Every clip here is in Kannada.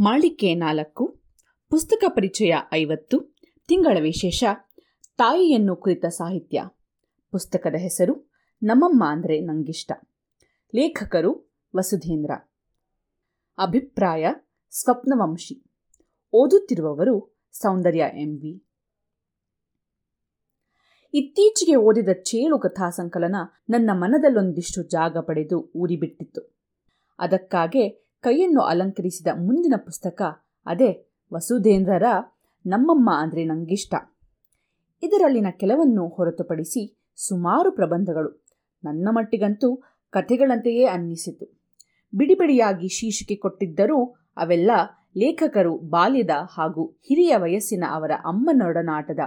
ಮಾಳಿಕೆ ನಾಲ್ಕು, ಪುಸ್ತಕ ಪರಿಚಯ ಐವತ್ತು, ತಿಂಗಳ ವಿಶೇಷ, ತಾಯಿಯನ್ನು ಕುರಿತ ಸಾಹಿತ್ಯ. ಪುಸ್ತಕದ ಹೆಸರು ನಮ್ಮಮ್ಮ ಅಂದರೆ ನಂಗಿಷ್ಟ. ಲೇಖಕರು ವಸುಧೇಂದ್ರ. ಅಭಿಪ್ರಾಯ ಸ್ವಪ್ನವಂಶಿ. ಓದುತ್ತಿರುವವರು ಸೌಂದರ್ಯ ಎಂ ವಿ. ಇತ್ತೀಚೆಗೆ ಓದಿದ ಚೇಳು ಕಥಾ ಸಂಕಲನ ನನ್ನ ಮನದಲ್ಲೊಂದಿಷ್ಟು ಜಾಗ ಪಡೆದು ಊರಿಬಿಟ್ಟಿತ್ತು. ಅದಕ್ಕಾಗೆ ಕೈಯನ್ನು ಅಲಂಕರಿಸಿದ ಮುಂದಿನ ಪುಸ್ತಕ, ಅದೇ ವಸುಧೇಂದ್ರರ ನಮ್ಮಮ್ಮ ಅಂದರೆ ನಂಗಿಷ್ಟ. ಇದರಲ್ಲಿನ ಕೆಲವನ್ನು ಹೊರತುಪಡಿಸಿ ಸುಮಾರು ಪ್ರಬಂಧಗಳು. ನನ್ನ ಮಟ್ಟಿಗಂತೂ ಕಥೆಗಳಂತೆಯೇ ಅನ್ನಿಸಿತು. ಬಿಡಿಬಿಡಿಯಾಗಿ ಶೀರ್ಷಿಕೆ ಕೊಟ್ಟಿದ್ದರೂ ಅವೆಲ್ಲ ಲೇಖಕರು ಬಾಲ್ಯದ ಹಾಗೂ ಹಿರಿಯ ವಯಸ್ಸಿನ ಅವರ ಅಮ್ಮನೊಡನಾಟದ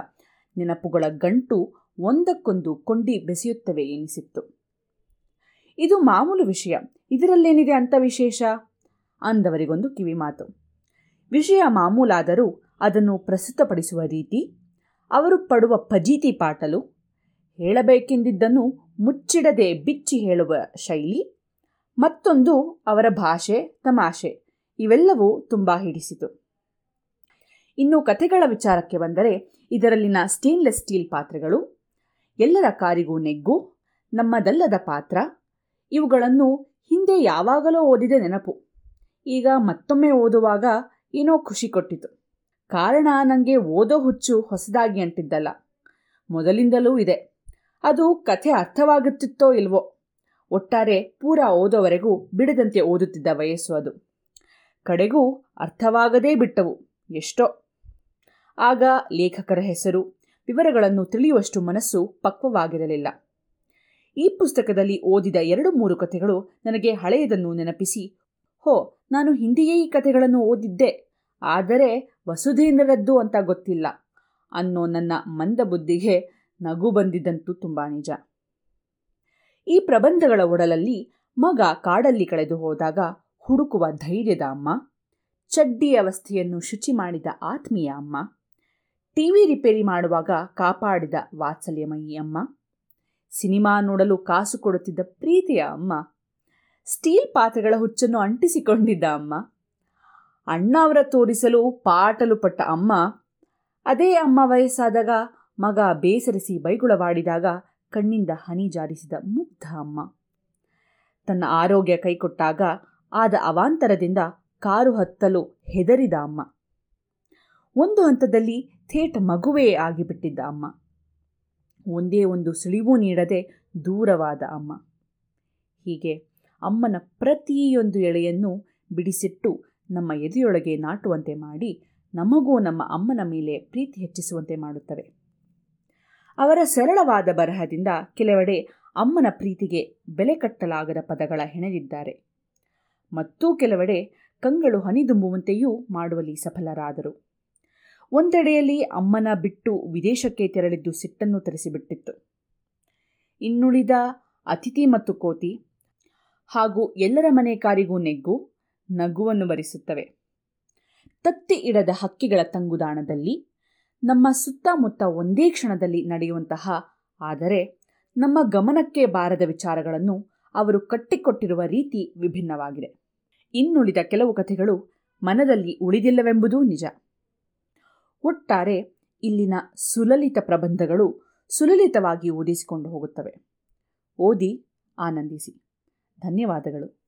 ನೆನಪುಗಳ ಗಂಟು ಒಂದಕ್ಕೊಂದು ಕೊಂಡಿ ಬೆಸೆಯುತ್ತವೆ ಎನಿಸಿತ್ತು. ಇದು ಮಾಮೂಲು ವಿಷಯ. ಇದರಲ್ಲೇನಿದೆ ಅಂತ ವಿಶೇಷ? ಅಂದವರಿಗೊಂದು ಕಿವಿಮಾತು ವಿಷಯ ಮಾಮೂಲಾದರೂ ಅದನ್ನು ಪ್ರಸ್ತುತಪಡಿಸುವ ರೀತಿ, ಅವರು ಪಡುವ ಫಜೀತಿ ಪಾಟಲು ಹೇಳಬೇಕೆಂದಿದ್ದನ್ನು ಮುಚ್ಚಿಡದೆ ಬಿಚ್ಚಿ ಹೇಳುವ ಶೈಲಿ, ಮತ್ತೊಂದು ಅವರ ಭಾಷೆ, ತಮಾಷೆ, ಇವೆಲ್ಲವೂ ತುಂಬ ಹಿಡಿಸಿತು. ಇನ್ನು ಕಥೆಗಳ ವಿಚಾರಕ್ಕೆ ಬಂದರೆ ಇದರಲ್ಲಿನ ಸ್ಟೇನ್ಲೆಸ್ ಸ್ಟೀಲ್ ಪಾತ್ರೆಗಳು, ಎಲ್ಲರ ಕಾರಿಗೂ ನೆಗ್ಗು, ನಮ್ಮದಲ್ಲದ ಪಾತ್ರ, ಇವುಗಳನ್ನು ಹಿಂದೆ ಯಾವಾಗಲೋ ಓದಿದ ನೆನಪು. ಈಗ ಮತ್ತೊಮ್ಮೆ ಓದುವಾಗ ಏನೋ ಖುಷಿ ಕೊಟ್ಟಿತು. ಕಾರಣ ನನಗೆ ಓದೋ ಹುಚ್ಚು ಹೊಸದಾಗಿ ಅಂಟಿದ್ದಲ್ಲ. ಮೊದಲಿಂದಲೂ ಇದೆ. ಅದು ಕಥೆ ಅರ್ಥವಾಗುತ್ತಿತ್ತೋ ಇಲ್ವೋ? ಒಟ್ಟಾರೆ ಪೂರ ಓದೋವರೆಗೂ ಬಿಡದಂತೆ ಓದುತ್ತಿದ್ದ ವಯಸ್ಸು ಅದು. ಕಡೆಗೂ ಅರ್ಥವಾಗದೇ ಬಿಟ್ಟವು, ಎಷ್ಟೋ. ಆಗ ಲೇಖಕರ ಹೆಸರು, ವಿವರಗಳನ್ನು ತಿಳಿಯುವಷ್ಟು ಮನಸ್ಸು ಪಕ್ವವಾಗಿರಲಿಲ್ಲ. ಈ ಪುಸ್ತಕದಲ್ಲಿ ಓದಿದ ಎರಡು ಮೂರು ಕಥೆಗಳು ನನಗೆ ಹಳೆಯದನ್ನು ನೆನಪಿಸಿ ಹೋ, ನಾನು ಹಿಂದೆಯೇ ಈ ಕಥೆಗಳನ್ನು ಓದಿದ್ದೆ. ಆದರೆ ವಸುಧೇಂದ್ರರದ್ದು ಅಂತ ಗೊತ್ತಿಲ್ಲ. ಅನ್ನೋ ನನ್ನ ಮಂದ ಬುದ್ಧಿಗೆ ನಗು ಬಂದಿದ್ದಂತೂ ತುಂಬ ನಿಜ. ಈ ಪ್ರಬಂಧಗಳ ಒಡಲಲ್ಲಿ ಮಗ ಕಾಡಲ್ಲಿ ಕಳೆದು ಹೋದಾಗ ಹುಡುಕುವ ಧೈರ್ಯದ ಅಮ್ಮ, ಚಡ್ಡಿ ಅವಸ್ಥೆಯನ್ನು ಶುಚಿ ಮಾಡಿದ ಆತ್ಮೀಯ ಅಮ್ಮ, ಟಿವಿ ರಿಪೇರಿ ಮಾಡುವಾಗ ಕಾಪಾಡಿದ ವಾತ್ಸಲ್ಯಮಯಿ ಅಮ್ಮ, ಸಿನಿಮಾ ನೋಡಲು ಕಾಸು ಕೊಡುತ್ತಿದ್ದ ಪ್ರೀತಿಯ ಅಮ್ಮ ಸ್ಟೀಲ್ ಪಾತ್ರೆಗಳ ಹುಚ್ಚನ್ನು ಅಂಟಿಸಿಕೊಂಡಿದ್ದ ಅಮ್ಮ. ಅಣ್ಣ ಅವರ ತೋರಿಸಲು ಪಾಟಲು ಪಟ್ಟ ಅಮ್ಮ, ಅದೇ ಅಮ್ಮ ವಯಸ್ಸಾದಾಗ ಮಗ ಬೇಸರಿಸಿ ಬೈಗುಳವಾಡಿದಾಗ ಕಣ್ಣಿಂದ ಹನಿ ಜಾರಿಸಿದ ಮುಗ್ಧ ಅಮ್ಮ. ತನ್ನ ಆರೋಗ್ಯ ಕೈಕೊಟ್ಟಾಗ ಆದ ಅವಾಂತರದಿಂದ ಕಾರು ಹತ್ತಲು ಹೆದರಿದ ಅಮ್ಮ. ಒಂದು ಹಂತದಲ್ಲಿ ಥೇಟ್ ಮಗುವೇ ಆಗಿಬಿಟ್ಟಿದ್ದ ಅಮ್ಮ. ಒಂದೇ ಒಂದು ಸುಳಿವು ನೀಡದೆ ದೂರವಾದ ಅಮ್ಮ. ಹೀಗೆ ಅಮ್ಮನ ಪ್ರತಿಯೊಂದು ಎಳೆಯನ್ನು ಬಿಡಿಸಿಟ್ಟು ನಮ್ಮ ಎದೆಯೊಳಗೆ ನಾಟುವಂತೆ ಮಾಡಿ ನಮಗೂ ನಮ್ಮ ಅಮ್ಮನ ಮೇಲೆ ಪ್ರೀತಿ ಹೆಚ್ಚಿಸುವಂತೆ ಮಾಡುತ್ತವೆ. ಅವರ ಸರಳವಾದ ಬರಹದಿಂದ ಕೆಲವೆಡೆ ಅಮ್ಮನ ಪ್ರೀತಿಗೆ ಬೆಲೆ ಕಟ್ಟಲಾಗದ ಪದಗಳ ಹೆಣೆದಿದ್ದಾರೆ. ಮತ್ತೂ ಕೆಲವೆಡೆ ಕಂಗಳು ಹನಿದುಂಬುವಂತೆಯೂ ಮಾಡುವಲ್ಲಿ ಸಫಲರಾದರು. ಒಂದೆಡೆಯಲ್ಲಿ ಅಮ್ಮನ ಬಿಟ್ಟು ವಿದೇಶಕ್ಕೆ ತೆರಳಿದ್ದು ಸಿಟ್ಟನ್ನು ತರಿಸಿಬಿಟ್ಟಿತ್ತು. ಇನ್ನುಳಿದ ಅತಿಥಿ ಮತ್ತು ಕೋತಿ ಹಾಗೂ ಎಲ್ಲರ ಮನೆ ಕಾರಿಗೂ ನೆಗ್ಗು ನಗುವನ್ನು ಬರಿಸುತ್ತವೆ ತತ್ತಿ ಇಡದ ಹಕ್ಕಿಗಳ ತಂಗುದಾಣದಲ್ಲಿ, ನಮ್ಮ ಸುತ್ತಮುತ್ತ ಒಂದೇ ಕ್ಷಣದಲ್ಲಿ ನಡೆಯುವಂತಹ, ಆದರೆ ನಮ್ಮ ಗಮನಕ್ಕೆ ಬಾರದ ವಿಚಾರಗಳನ್ನು ಅವರು ಕಟ್ಟಿಕೊಟ್ಟಿರುವ ರೀತಿ ವಿಭಿನ್ನವಾಗಿದೆ. ಇನ್ನುಳಿದ ಕೆಲವು ಕಥೆಗಳು ಮನದಲ್ಲಿ ಉಳಿದಿಲ್ಲವೆಂಬುದೂ ನಿಜ. ಒಟ್ಟಾರೆ ಇಲ್ಲಿನ ಸುಲಲಿತ ಪ್ರಬಂಧಗಳು ಸುಲಲಿತವಾಗಿ ಓದಿಸಿಕೊಂಡು ಹೋಗುತ್ತವೆ. ಓದಿ ಆನಂದಿಸಿ. ಧನ್ಯವಾದಗಳು.